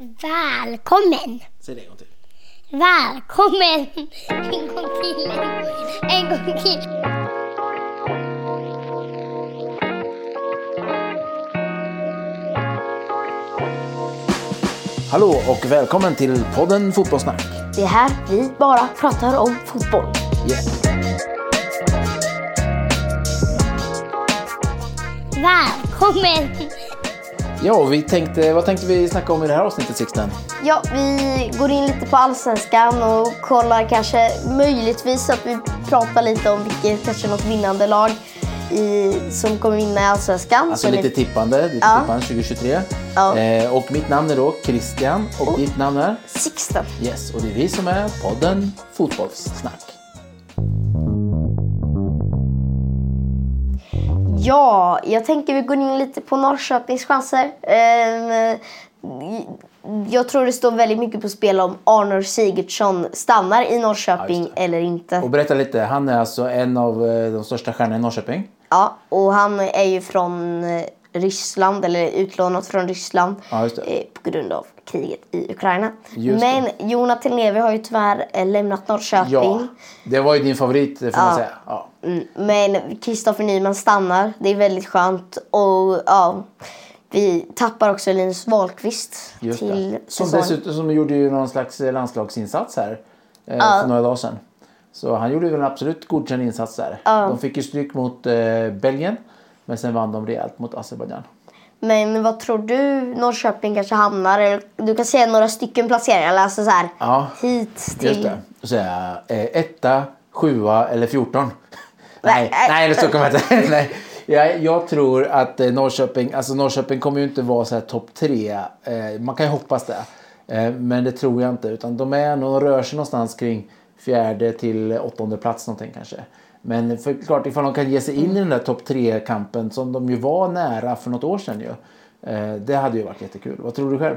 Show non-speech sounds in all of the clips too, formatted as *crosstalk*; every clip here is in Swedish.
Välkommen! Säg det en gång till. Välkommen! En gång till. En gång till. Hallå och välkommen till podden Fotbollssnack. Det är här vi bara pratar om fotboll. Yeah. Välkommen! Ja, vi tänkte, vad tänkte vi snacka om i det här avsnittet Sixten? Ja, vi går in lite på allsvenskan och kollar kanske möjligtvis att vi pratar lite om vilket kanske något vinnande lag i, som kommer vinna i allsvenskan. Alltså Så lite tippande, lite Ja. tippande 2023. Ja. Eh, och mitt namn är då Christian och ditt namn är? Sixten. Yes, och det är vi som är podden Fotbollssnack. Ja, jag tänker vi går in lite på Norrköpings chanser. Ehm, jag tror det står väldigt mycket på spel om Arnor Sigurdsson stannar i Norrköping Ja, eller inte. Och berätta lite, han är alltså en av eh, de största stjärnorna i Norrköping. Ja, och han är ju från eh, Ryssland, eller utlånat från Ryssland Ja, eh, på grund av kriget i Ukraina. Just Men Jonathan Levi har ju tyvärr eh, lämnat Norrköping. Ja, det var ju din favorit får man säga. Ja. Mm, Men Kristoffer Nyman stannar. Det är väldigt skönt. Och ja, vi tappar också Linus Wahlqvist till det. Som dessutom som gjorde ju någon slags eh, landslagsinsats här eh, Ja. för några dagar sedan. Så han gjorde väl en absolut godkänd insats där. De fick ju stryk mot eh, Belgien men sen vann de rejält mot Azerbajdzjan. Men vad tror du Norrköping kanske hamnar? Du kan säga några stycken placeringar. Alltså så här, Ja, hit till... Just det. Säga eh, etta, sjua eller 14. *laughs* nej, Nej, så kan man inte. *laughs* nej. Jag, jag tror att eh, Norrköping, alltså Norrköping kommer ju inte vara så här topp tre. Eh, man kan ju hoppas det. Eh, men det tror jag inte. Utan de är de rör sig någonstans kring fjärde till åttonde plats någonting kanske. Men för klart ifall de kan ge sig in i den där topp tre kampen som de ju var nära för något år sedan ju. Eh, det hade ju varit jättekul. Vad tror du själv?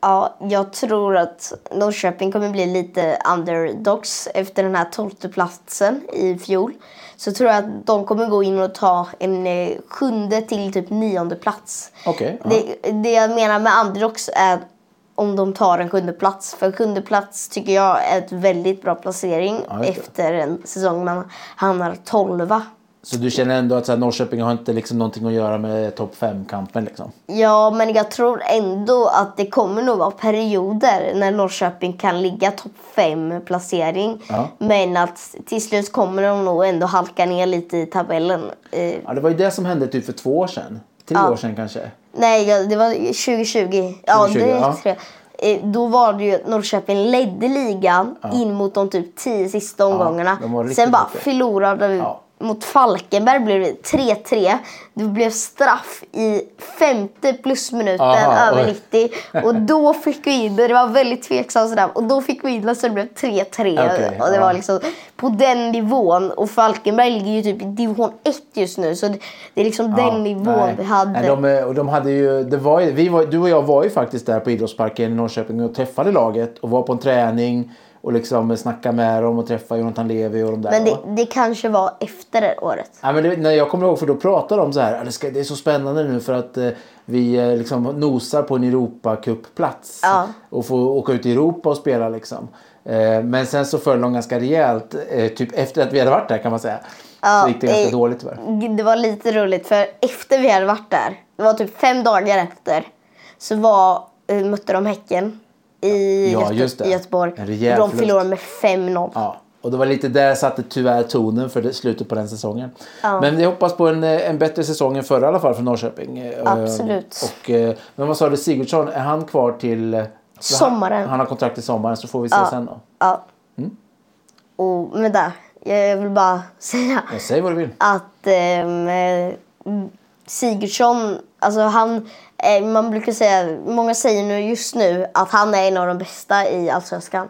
Ja, jag tror att Norrköping kommer bli lite underdogs efter den här tolfte platsen i fjol. Så tror jag att de kommer gå in och ta en eh, sjunde till typ nionde plats. Okej. ja. Det, det jag menar med underdogs är om de tar en sjunde plats. För sjunde plats tycker jag är ett väldigt bra placering Ja, efter en säsong man hamnar tolva. Så du känner ändå att så här, Norrköping har inte liksom någonting att göra med topp 5-kampen? Liksom? Ja, men jag tror ändå att det kommer nog vara perioder när Norrköping kan ligga topp 5 placering. Ja. Men att till slut kommer de nog ändå halka ner lite i tabellen. Eh, Ja, det var ju det som hände typ för två år sedan. Tre Ja. år sedan kanske. nej, ja, det var 2020. Ja, 2020, det är ja. tre. Eh, Då var det ju att Norrköping ledde ligan in mot de typ 10 sista omgångarna. Sen bara duktiga. förlorade vi. Ja. Mot Falkenberg blev det 3-3. Det blev straff i femte plusminuten Aha, över oj. 90. Och *laughs* då fick vi in det. Var väldigt tveksamt sådär. Och då fick vi in så det blev 3-3. Okej, och det ja. var liksom på den nivån. Och Falkenberg ligger ju typ i division 1 just nu. Så det, det är liksom den nivån nej. vi hade. Nej, de, och de hade ju, det var, vi var, du och jag var ju faktiskt där på idrottsparken i Norrköping och träffade laget och var på en träning och liksom snackade med dem och träffade Jonathan Levi och de där. Men det, det kanske var efter det året. Ja, men det, när jag kommer ihåg för då pratade de så här. "Ja, Det, ska, det är så spännande nu för att eh, vi eh, liksom nosar på en Europacup-plats. Ja. Och får åka ut i Europa och spela liksom. Eh, men sen så föll de ganska rejält. Eh, typ efter att vi hade varit där kan man säga. så gick det ganska dåligt tyvärr. Det var lite roligt för efter vi hade varit där, det var typ fem dagar efter, så var, eh, mötte de Häcken i, Ja, Göte- i Göteborg. En rejäl de förlorade med 5-0. Ja. Och det var lite där satte tyvärr tonen för det, slutet på den säsongen. Ja. Men vi hoppas på en, eh, en bättre säsong än förra i alla fall för Norrköping. Eh, Absolut. Och, eh, men vad sa du, Sigurdsson, är han kvar till... Sommaren. Han, han har kontrakt i sommaren så får vi se Ja. sen då. Ja. Mm. Och med det, jag vill bara *laughs* säga Ja, säg vad du vill. att ehm, eh, Sigurdsson, alltså han, man brukar säga, många säger nu just nu att han är en av de bästa i Allsvenskan.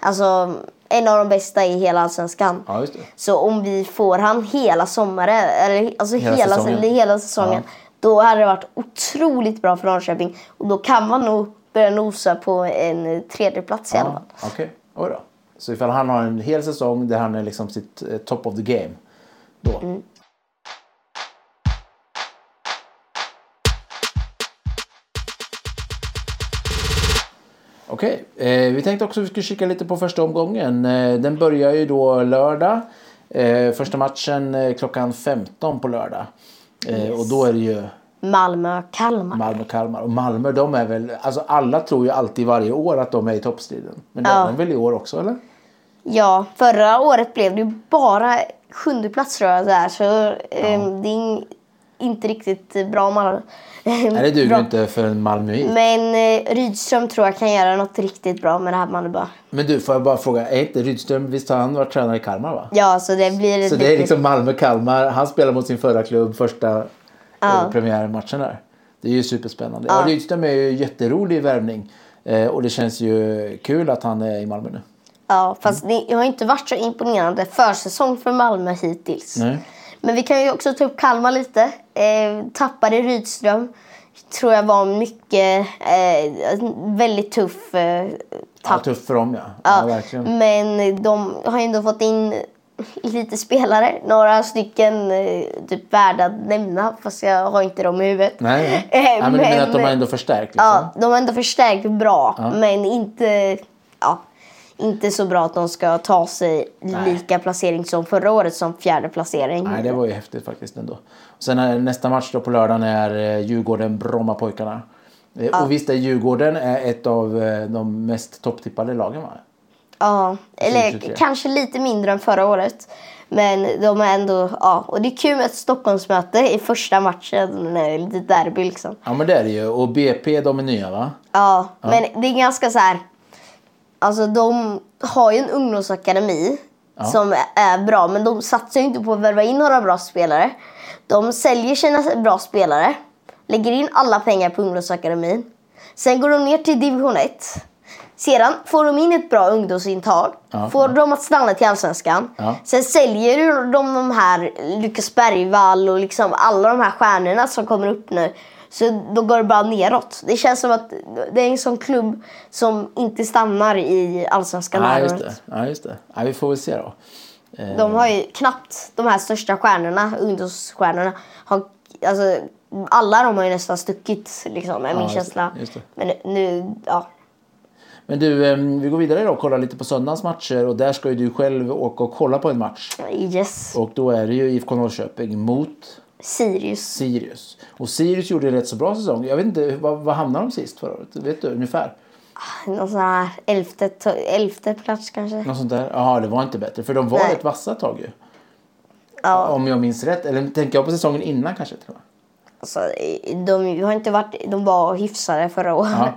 Alltså en av de bästa i hela Allsvenskan. Ja. Så om vi får han hela sommaren, eller alltså Hela hela, säsongen. säsongen, hela säsongen då hade det varit otroligt bra för Norrköping. Och då kan man nog börja nosa på en tredje plats i alla fall. Ja, Okej, oj då. Så ifall han har en hel säsong där han är liksom sitt eh, top of the game. Då. Mm. Okej, eh, vi tänkte också att vi skulle kika lite på första omgången. Eh, den börjar ju då lördag. Eh, första matchen eh, klockan 15 på lördag. Eh, Och då är det ju Malmö-Kalmar. Malmö-Kalmar. Och Malmö de är väl, alltså alla tror ju alltid varje år att de är i toppstriden. Men det Ja. är de väl i år också eller? Ja, förra året blev det ju bara sjunde plats tror jag där. Så eh, det är inte riktigt bra Malmö. Nej det duger inte för en Malmöit. Men eh, Rydström tror jag kan göra något riktigt bra med det här Malmö. Men du, får jag bara fråga, är inte Rydström, visst har han varit tränare i Kalmar va? Ja, så det blir... Så det är liksom Malmö-Kalmar. Han spelar mot sin förra klubb första Ja. eh, premiärmatchen där. Det är ju superspännande. Ja. Rydström är ju jätterolig värvning. Eh, och det känns ju kul att han är i Malmö nu. Ja, fast det har inte varit så imponerande försäsong för Malmö hittills. Nej. Men vi kan ju också ta upp Kalmar lite. Eh, tappade Rydström. Tror jag var mycket, eh, väldigt tuff eh, Ja, tapp. tufft för dem ja. ja. Ja, men de har ju ändå fått in lite spelare. Några stycken eh, typ värda att nämna, fast jag har inte dem i huvudet. Nej, nej. *laughs* Eh, nej men du menar att de har men- ändå förstärkt liksom? Ja, de har ändå förstärkt bra, men inte, ja, inte så bra att de ska ta sig lika placering som förra året som fjärde placering. Nej, det var ju häftigt faktiskt ändå. Sen är nästa match då på lördagen är eh, Djurgården-Brommapojkarna. Eh, Och visst är Djurgården är ett av eh, de mest topptippade lagen va? Ja, eller 2023. kanske lite mindre än förra året. Men de är ändå, ja. Och det är kul med ett Stockholmsmöte i första matchen. när Lite derby liksom. Ja men det är det ju. Och BP de är nya va? Ja, men det är ganska så här. Alltså de har ju en ungdomsakademi som är bra, men de satsar ju inte på att värva in några bra spelare. De säljer sina bra spelare, lägger in alla pengar på ungdomsakademin. Sen går de ner till division 1. Sedan får de in ett bra ungdomsintag, Ja, får de att stanna till allsvenskan. Ja. Sen säljer de de här Lukas Bergvall och liksom alla de här stjärnorna som kommer upp nu. Så då går det bara neråt. Det känns som att det är en sån klubb som inte stannar i allsvenskan Ja just det. Ja, just det. Ja, vi får väl se då. Eh, De har ju knappt de här största stjärnorna, ungdomsstjärnorna. Har, alltså, alla de har ju nästan stuckit, liksom, är min just det, känsla. Men nu, ja. Men du, eh, vi går vidare då och kollar lite på söndagens matcher. Och där ska ju du själv åka och kolla på en match. Yes. Och då är det ju IFK Norrköping mot Sirius. Sirius. Och Sirius gjorde en rätt så bra säsong. Jag vet inte, vad, vad hamnade de sist förra året? Vet du ungefär? Någon sån här elfte, elfte plats kanske. Något sånt där? Jaha, det var inte bättre. För de var Nej. rätt vassa ett tag ju. Ja. Om jag minns rätt. Eller tänker jag på säsongen innan kanske till och med. Alltså, de, har inte varit, de var hyfsade förra året. Ja.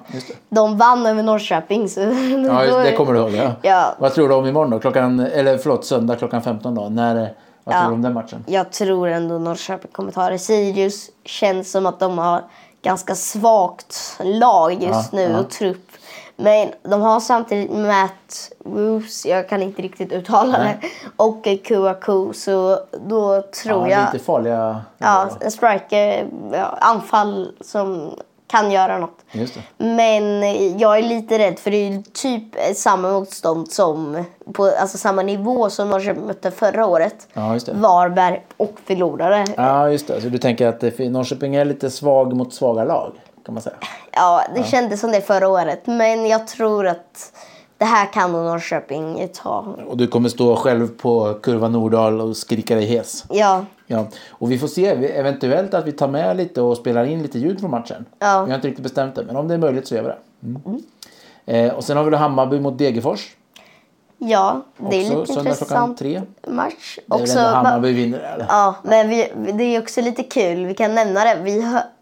De vann över Norrköping. Så Ja, just, det kommer du ihåg. Ja. Ja. Vad tror du om imorgon då? Klockan, eller förlåt, söndag klockan 15 då? När, vad Ja. tror du om den matchen? Jag tror ändå Norrköping kommer ta det. Sirius känns som att de har ganska svagt lag just nu och trupp. Men de har samtidigt Matt Roos, jag kan inte riktigt uttala Nej. det, och Kouakou. Så då tror ja, jag... Lite farliga. Ja, en striker, ja, anfall som kan göra något. Men jag är lite rädd för det är typ samma motstånd som på alltså samma nivå som Norrköping mötte förra året. Ja. Varberg och förlorade. Ja, just det. Så du tänker att Norrköping är lite svag mot svaga lag? Kan man säga. Ja, det kändes som det förra året. Men jag tror att det här kan nog Norrköping ta. Och du kommer stå själv på kurva Nordahl och skrika dig hes. Ja, Ja, och vi får se. Eventuellt att vi tar med lite och spelar in lite ljud från matchen. Ja. Vi har inte riktigt bestämt det, men om det är möjligt så gör vi det. Mm. Eh, och sen har vi Hammarby mot Degerfors. ja det är Också lite söndag intressant tre. match. Det är väl Också, ändå Hammarby vinner eller? Ja, men vi, det är också lite kul. Vi kan nämna det. Vi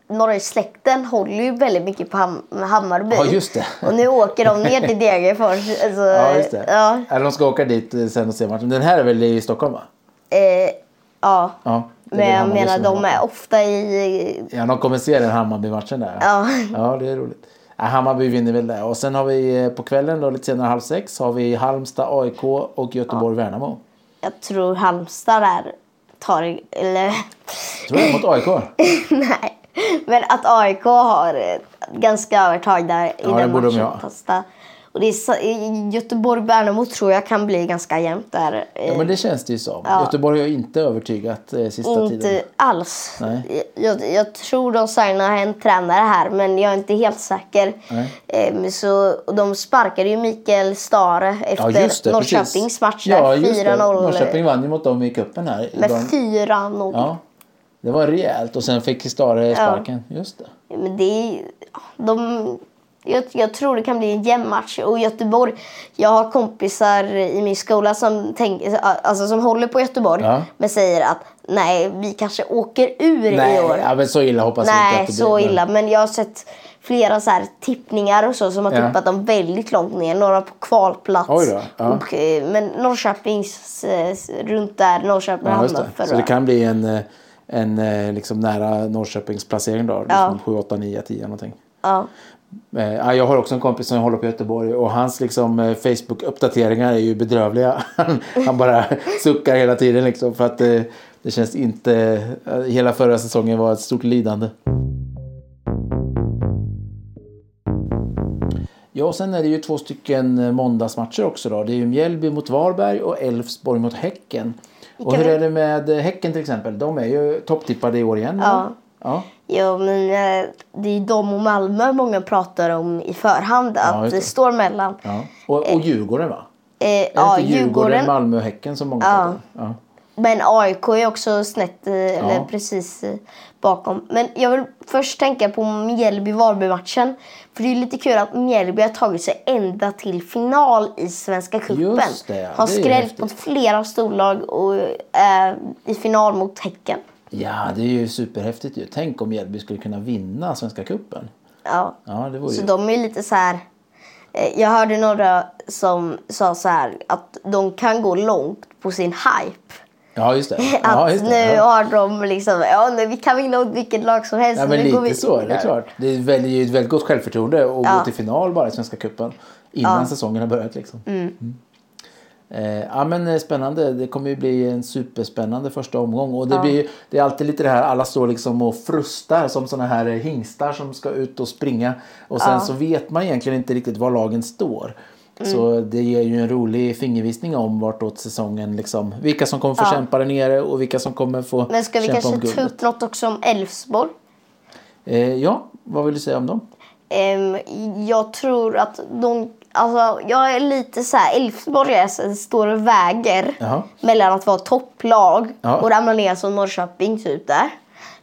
hö- Norrlandssläkten håller ju väldigt mycket på Ham- Hammarby. Ja, just det. Och nu åker de ner till Degerfors. *laughs* Alltså, Ja, just det. Ja, Eller de ska åka dit eh, sen och se matchen. Den här är väl i Stockholm va? eh, ja. Ja. men jag menar, de är ofta i... Ja, de kommer se den Hammarby-matchen där. Ja. ja, det är roligt. Ja, Hammarby vinner väl det. Och sen har vi eh, på kvällen då lite senare halv sex har vi Halmstad, AIK och Göteborg-Värnamo. Jag tror Halmstad där tar... Eller... Tror du mot AIK? *laughs* Nej. *laughs* Men att AIK har ganska övertag där i Ja, den de matchen. Fasta. Och det är, Göteborg-Värnamo tror jag kan bli ganska jämnt där. eh, Ja, men det känns det ju som. Ja. Göteborg har inte övertygat eh, sista tiden. Inte alls. Nej. Jag, jag tror de signar en tränare här, men jag är inte helt säker. Nej. Ehm, så, de sparkade ju Mikael Stare efter Ja, det. Norrköpings precis. match där. Ja, just det. 4-0. Norrköping vann ju mot dem i cupen här. Med början. 4-0. Ja. Det var rejält och sen fick Stare sparken. Just det. Men det är, de, jag, jag tror det kan bli en jämn match. Och Göteborg, jag har kompisar i min skola som, tänk, alltså som håller på Göteborg. Ja. Men säger att nej, vi kanske åker ur i Nej, år. ja, men så illa hoppas jag inte Nej, att det så blir. men- illa. Men jag har sett flera så här tippningar och så som har Ja. tippat dem väldigt långt ner. Några på kvalplats. Oj då, ja. Och, eh, men Norrköpings, eh, runt där Norrköping Ja, hamnade förra. Så det kan bli en, eh, en eh, liksom nära Norrköpings placering då. Liksom 7, 8, 9, 10 någonting. Ja. Eh, ja, jag har också en kompis som håller på Göteborg och hans liksom, eh, Facebook-uppdateringar är ju bedrövliga. Han, *laughs* han bara suckar hela tiden liksom för att eh, det känns inte... hela förra säsongen var ett stort lidande. Ja, och sen är det ju två stycken måndagsmatcher också då. Det är ju Mjällby mot Varberg och Elfsborg mot Häcken. Och hur är det med eh, Häcken till exempel? De är ju topptippade i år igen. Ja. ja. Ja, men eh, det är de och Malmö många pratar om i förhand. Att just det. det. står mellan. ja. Och, och Djurgården va? Eh, Är ja, det inte Djurgården, Djurgården. Malmö och Häcken som många Ja. pratar om? Ja. Men AIK är också snett, eh, eller precis eh, bakom. Men jag vill först tänka på Mjällby-Varberg-matchen. För det är lite kul att Mjällby har tagit sig ända till final i Svenska cupen. Ja. Har skrällt mot flera storlag och är i final mot Häcken. ja, det är ju superhäftigt ju. Tänk om Mjällby skulle kunna vinna Svenska cupen. Ja. Ja, det Så ju... de är lite så här... eh, Jag hörde några som sa så här att de kan gå långt på sin hype. Ja, just det. *laughs* Att Ja, just det. nu Ja. har de liksom, ja nej, vi kan vinna mot vilket lag som helst. Ja, men nu lite vi så, det är klart. Det är ju ett väldigt gott självförtroende att Ja. gå till final bara i Svenska cupen. Innan säsongen har börjat liksom. Mm. Eh, ja men eh, spännande. Det kommer ju bli en superspännande första omgång. Och det, blir, ju- det är alltid lite det här, alla står liksom och frustar som såna här eh, hingstar som ska ut och springa. Och sen så vet man egentligen inte riktigt var lagen står. Mm. Så det ger ju en rolig fingervisning om vartåt säsongen liksom, vilka som kommer få kämpa där nere och vilka som kommer få Men ska vi kämpa kanske om ta guldet. upp något också om Elfsborg? Eh, ja, vad vill du säga om dem? Ehm, jag tror att de... Alltså, jag är lite så här... Elfsborg står och väger Jaha. mellan att vara topplag Ja. och ramla ner som Norrköping typ där.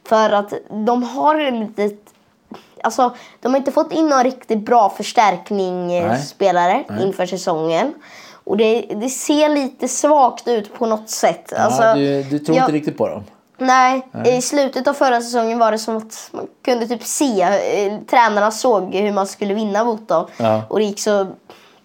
För att de har ett litet... Alltså, de har inte fått in någon riktigt bra förstärkning eh, Nej. inför säsongen. Och det, det ser lite svagt ut på något sätt. Alltså, ja, du, du tror jag- inte riktigt på dem? Nej, i slutet av förra säsongen var det som att man kunde typ se, eh, tränarna såg hur man skulle vinna mot dem. Ja. Och det gick så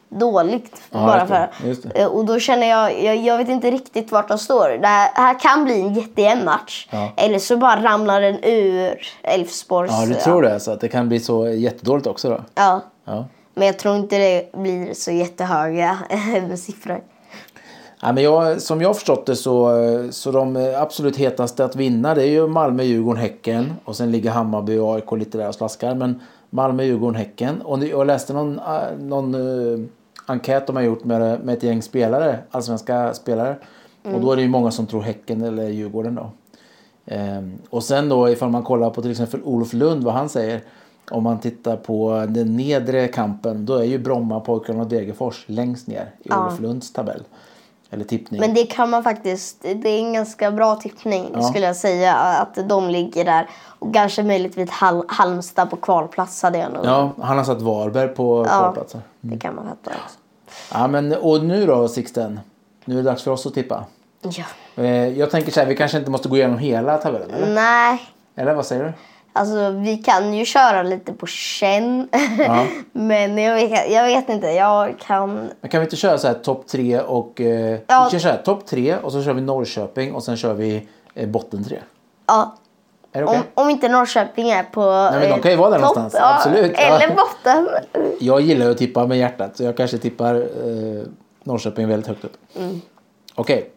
dåligt Ja, bara för. Eh, Och då känner jag, jag, jag vet inte riktigt vart de står. Det här, här kan bli en jättejämn match. Ja. Eller så bara ramlar den ur Elfsborgs... Ja, du tror det? Så att det kan bli så jättedåligt också då? Ja. Ja. Men jag tror inte det blir så jättehöga *laughs* siffror. Ja, men jag, som jag förstått det så, så de absolut hetaste att vinna det är ju Malmö, Djurgården, Häcken. Och sen ligger Hammarby och AIK lite där och slaskar. Men Malmö, Djurgården, Häcken. Och jag läste någon, äh, någon enkät de har gjort med, med ett gäng spelare, allsvenska spelare. Och då är det ju många som tror Häcken eller Djurgården då. Ehm, och sen då ifall man kollar på till exempel Olof Lund vad han säger. Om man tittar på den nedre kampen då är ju Bromma, Pojkarna och Degerfors längst ner i Ja. Olof Lunds tabell. Eller tippning. Men det kan man faktiskt, det är en ganska bra tippning Ja. skulle jag säga. Att de ligger där. Och kanske möjligtvis Hal Halmstad på kvalplats hade jag nog. Ja, han har satt Varberg på Ja. kvalplatsen. Det kan man fatta också. Ja, men och nu då Sixten? Nu är det dags för oss att tippa. Ja. Eh, jag tänker så här, vi kanske inte måste gå igenom hela tabellen eller? Nej, Eller vad säger du? alltså vi kan ju köra lite på känn. Ja. *laughs* Men jag vet, jag vet inte, jag kan... Men kan vi inte köra så här topp tre och... Eh, Ja. Vi kör så här topp tre och så kör vi Norrköping och sen kör vi eh, botten tre. Ja, Är det okej? om, om inte Norrköping är på men de eh, kan ju vara där topp, någonstans, ja, absolut, ja. Eller botten. Jag gillar ju att tippa med hjärtat så jag kanske tippar eh, Norrköping väldigt högt upp. Mm. Okej.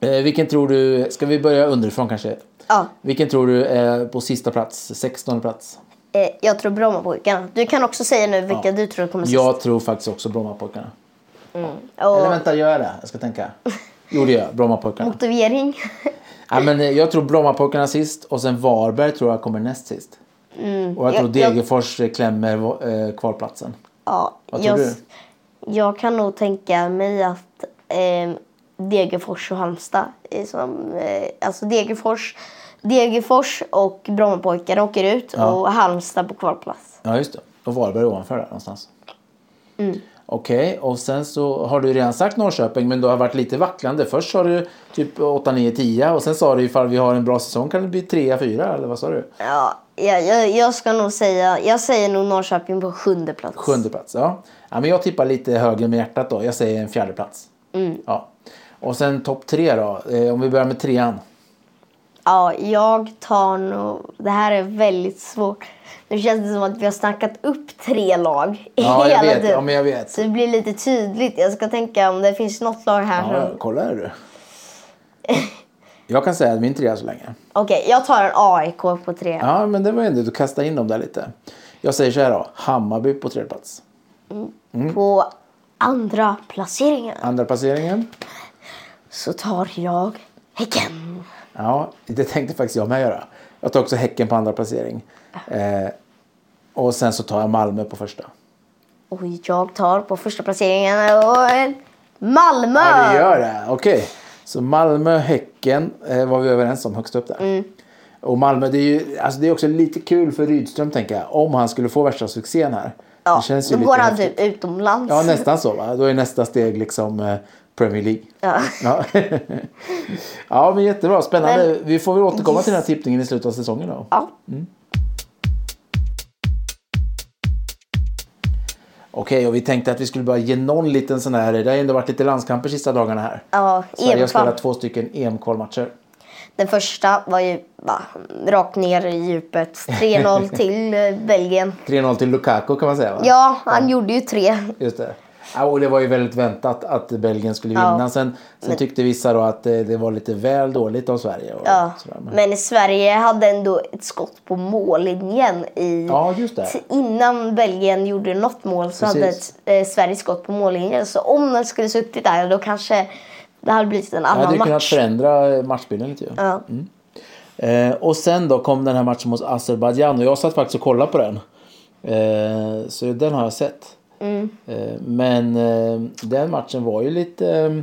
Eh, vilken tror du... Ska vi börja underifrån kanske? Ja, Vilken tror du är på sista plats? 16 plats? Eh, jag tror Brommapojkarna. Du kan också säga nu vilka du tror kommer sist. Jag tror faktiskt också Brommapojkarna. Och Eller vänta, gör jag det? Jag ska tänka. *laughs* Jo, det gör jag. Brommapojkarna. motivering. Ja, men eh, jag tror Brommapojkarna sist och sen Varberg tror jag kommer näst sist. Och jag Mm. Jag- tror jag- Degerfors eh, klämmer eh, kvalplatsen. ja, Vad tror jag, du? jag kan nog tänka mig att eh, Degerfors och Halmstad som... Eh, alltså Degerfors, Degerfors och Brommapojkarna åker ut Ja. och Halmstad på kvalplats. Ja, just det. Och Varberg ovanför där någonstans. Mm. Okej, och sen så har du redan sagt Norrköping men du har varit lite vacklande. Först sa du typ 8, 9, 10 och sen sa du ifall vi har en bra säsong kan det bli 3, 4 eller vad sa du? Ja, jag, jag, jag ska nog säga... Jag säger nog Norrköping på sjunde plats. Sjunde plats, ja. ja men jag tippar lite högre med hjärtat då. Jag säger en fjärde plats. Mm. Ja. Och sen topp tre då. Eh, om vi börjar med trean. Ja, jag tar nog... Det här är väldigt svårt. Nu känns det som att vi har snackat upp tre lag Ja, jag hela vet. tiden. Ja, men jag vet. Så det blir lite tydligt. Jag ska tänka om det finns något lag här Ja, som... kolla här du. Jag kan säga att min trea så länge. Okej, jag tar en AIK på tre. Ja, men det var ändå du kastade in dem där lite. Jag säger så här då. Hammarby på tredje plats. Mm. På andra placeringen Andra placeringen. så tar jag Häcken. Ja, det tänkte faktiskt jag med göra. Jag tar också Häcken på andra placering. Eh, och sen så tar jag Malmö på första. Och jag tar på första placeringen och Malmö. Ja, det gör det. Okej. Så Malmö, Häcken eh, var vi överens om högst upp där. Mm. Och Malmö, det är ju alltså det är också lite kul för Rydström tänker jag. Om han skulle få värsta succén här. Ja, det känns ju då lite går han typ utomlands. Ja, nästan så va. Då är nästa steg liksom eh, Premier League. Ja. Ja. *laughs* ja, men jättebra. Spännande. Men- Vi får väl återkomma till den här tippningen i slutet av säsongen då. Ja. Okej, och vi tänkte att vi skulle bara ge någon liten sån här. Det har ändå varit lite landskamper sista dagarna här. Ja, Sverige har EM-kval. spelat två stycken EM-kvalmatcher. Den första var ju bara rakt ner i djupet. 3-0 *laughs* till eh, Belgien. 3-0 till Lukaku kan man säga va? Ja, han gjorde ju tre. Just det. Ja, och det var ju väldigt väntat att Belgien skulle Ja. vinna. Sen, sen Men- tyckte vissa då att det, det var lite väl dåligt av Sverige. Ja. sådär. Men, Men Sverige hade ändå ett skott på mållinjen i... ja, Innan Belgien gjorde något mål så hade Precis. ett, eh, Sverige skott på mållinjen. Så om den skulle suttit där då kanske det hade blivit en Det hade annan ju kunnat match. förändra matchbilden lite ju. Ja. Eh, och sen då kom den här matchen mot Azerbajdzjan och jag satt faktiskt och kollade på den. Eh, så den har jag sett. Mm. Men eh, den matchen var ju lite...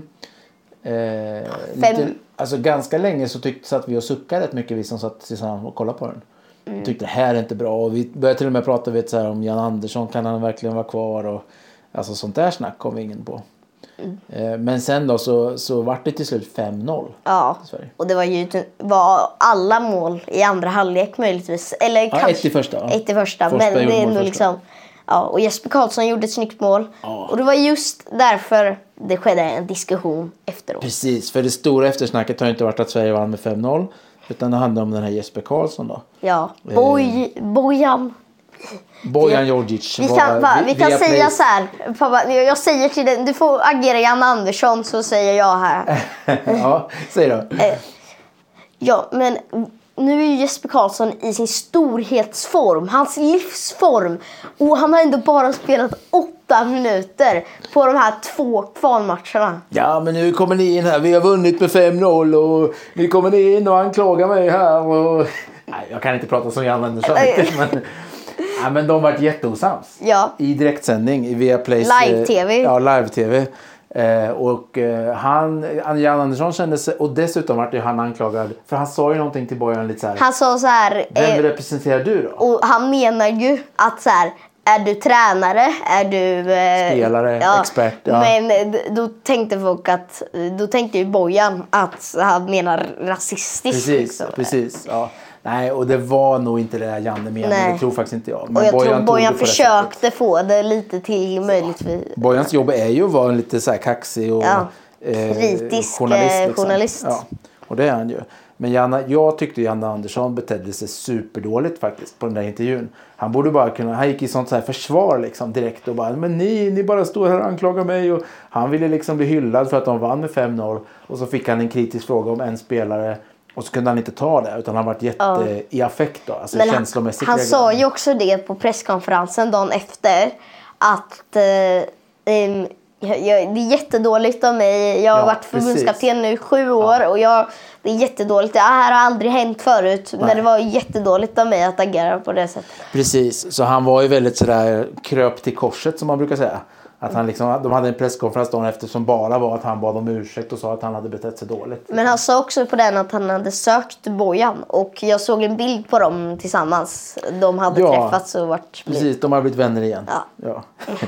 Eh, lite alltså ganska länge så tyckte satt vi och suckade rätt mycket vi som satt tillsammans och kollade på den. Mm. Tyckte det här är inte bra och vi började till och med prata vet, så här, om Jan Andersson kan han verkligen vara kvar och alltså sånt där snack kom vi ingen på. Mm. Eh, men sen då så, så vart det till slut 5-0 Ja, och det var ju var alla mål i andra halvlek möjligtvis. Eller Ja, kanske ett i första, ja. Ett i första. Forsberg men det är mål nog första. Ja, och Jesper Karlsson gjorde ett snyggt mål. Ja. Och det var just därför det skedde en diskussion efteråt. Precis, för det stora eftersnacket har inte varit att Sverige vann med 5-0. Utan det handlar om den här Jesper Karlsson då. Ja, Eh. Boj, Bojan. Bojan Djordjic. Vi kan, va, vi kan säga så här. Pappa, jag säger till dig, du får agera Jan Andersson så säger jag här. *laughs* ja, säg då. Ja, men nu är ju Jesper Karlsson i sin storhetsform, hans livsform. Och han har ändå bara spelat åtta minuter på de här två kvalmatcherna. Ja, men nu kommer ni in här. Vi har vunnit med 5-0 och nu kommer ni in och anklagar mig här. Och... Nej, jag kan inte prata som Jan Andersson. Men... Ja, men de vart jätteosams. Ja. I direktsändning i Viaplays... Live-tv. eh, Ja, live-tv. Eh, och eh, han, Jan Andersson kände sig... Och dessutom vart ju han anklagad. För han sa ju någonting till Bojan lite så här. Han sa så här, Vem eh, representerar du då? och han menar ju att så här, är du tränare? Är du... Eh, Spelare, expert, ja. Men eh, då tänkte folk att, då tänkte ju Bojan att han menar rasistiskt. Precis, liksom. precis. Ja. Nej, och det var nog inte det där Janne menade. Det tror faktiskt inte jag. Men Och jag tror tog Bojan på det försökte få det lite till möjligtvis. Bojans jobb är ju att vara lite så här kaxig och Ja, eh, kritisk, eh, journalist. Ja, och det är han ju. Men Janne, jag tyckte Janne Andersson betedde sig superdåligt faktiskt på den där intervjun. Han borde bara kunna, han gick i sånt så här försvar liksom direkt och bara men ni, ni bara står här och anklagar mig och han ville liksom bli hyllad för att de vann med 5-0 och så fick han en kritisk fråga om en spelare Och så kunde han inte ta det utan han varit jätte i affekt då. Alltså Men han, känslomässigt. han reagerade sa ju också det på presskonferensen dagen efter att eh, jag, jag, det är jättedåligt av mig. Jag har Ja, varit förbundskapten nu i sju år och jag, det är jättedåligt. Det här har aldrig hänt förut. Nej. Men det var jättedåligt av mig att agera på det sättet. Precis, så han var ju väldigt sådär kröp till korset som man brukar säga. Att han liksom, de hade en presskonferens dagen efter som bara var att han bad om ursäkt och sa att han hade betett sig dåligt. Men han sa också på den att han hade sökt Bojan och jag såg en bild på dem tillsammans. De hade Ja, träffats och varit Precis, de har blivit vänner igen. Ja. Ja.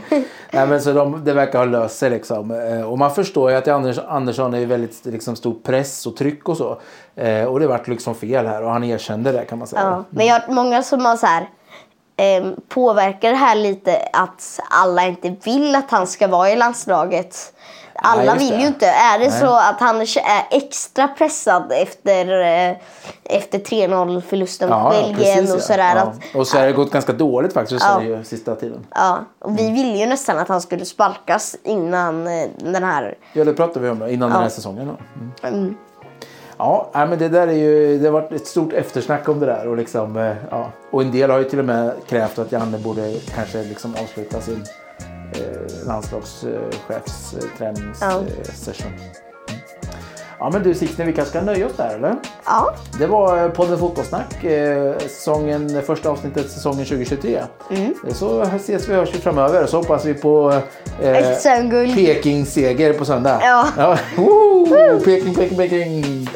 *laughs* Nej, men så de, det verkar ha löst sig liksom. Eh, Och man förstår ju att Anders, Andersson är väldigt liksom, stor press och tryck och så. Eh, och det vart liksom fel här och han erkände det kan man säga. Ja, men jag har många som har så här, eh, påverkar det här lite att alla inte vill att han ska vara i landslaget. Alla just vill ju inte. Är det Nej. så att han är extra pressad efter, eh, efter 3-0 förlusten mot Belgien och sådär? Ja. Att, Och så har det gått ganska dåligt faktiskt Ja. ja. ju sista tiden. ja, och vi ville ju nästan att han skulle sparkas innan eh, den här... Ja, det pratade vi om då, innan Ja. den här säsongen. Då. Mm. Mm, Ja, nej, men det där är ju, det har varit ett stort eftersnack om det där. Och, liksom, eh, ja. och en del har ju till och med krävt att Janne borde kanske liksom avsluta sin eh, landslagschefs eh. Ja. Ja men du Sixten, vi kanske ska nöja oss där eller? Ja, Det var eh, podden Fotbollssnack, eh, säsongen, första avsnittet säsongen 2023. Mm. Eh, Så ses vi och hörs vi framöver så hoppas vi på eh. Peking-seger på söndag. Ja. ja. *laughs* Woo! Peking, Peking, Peking!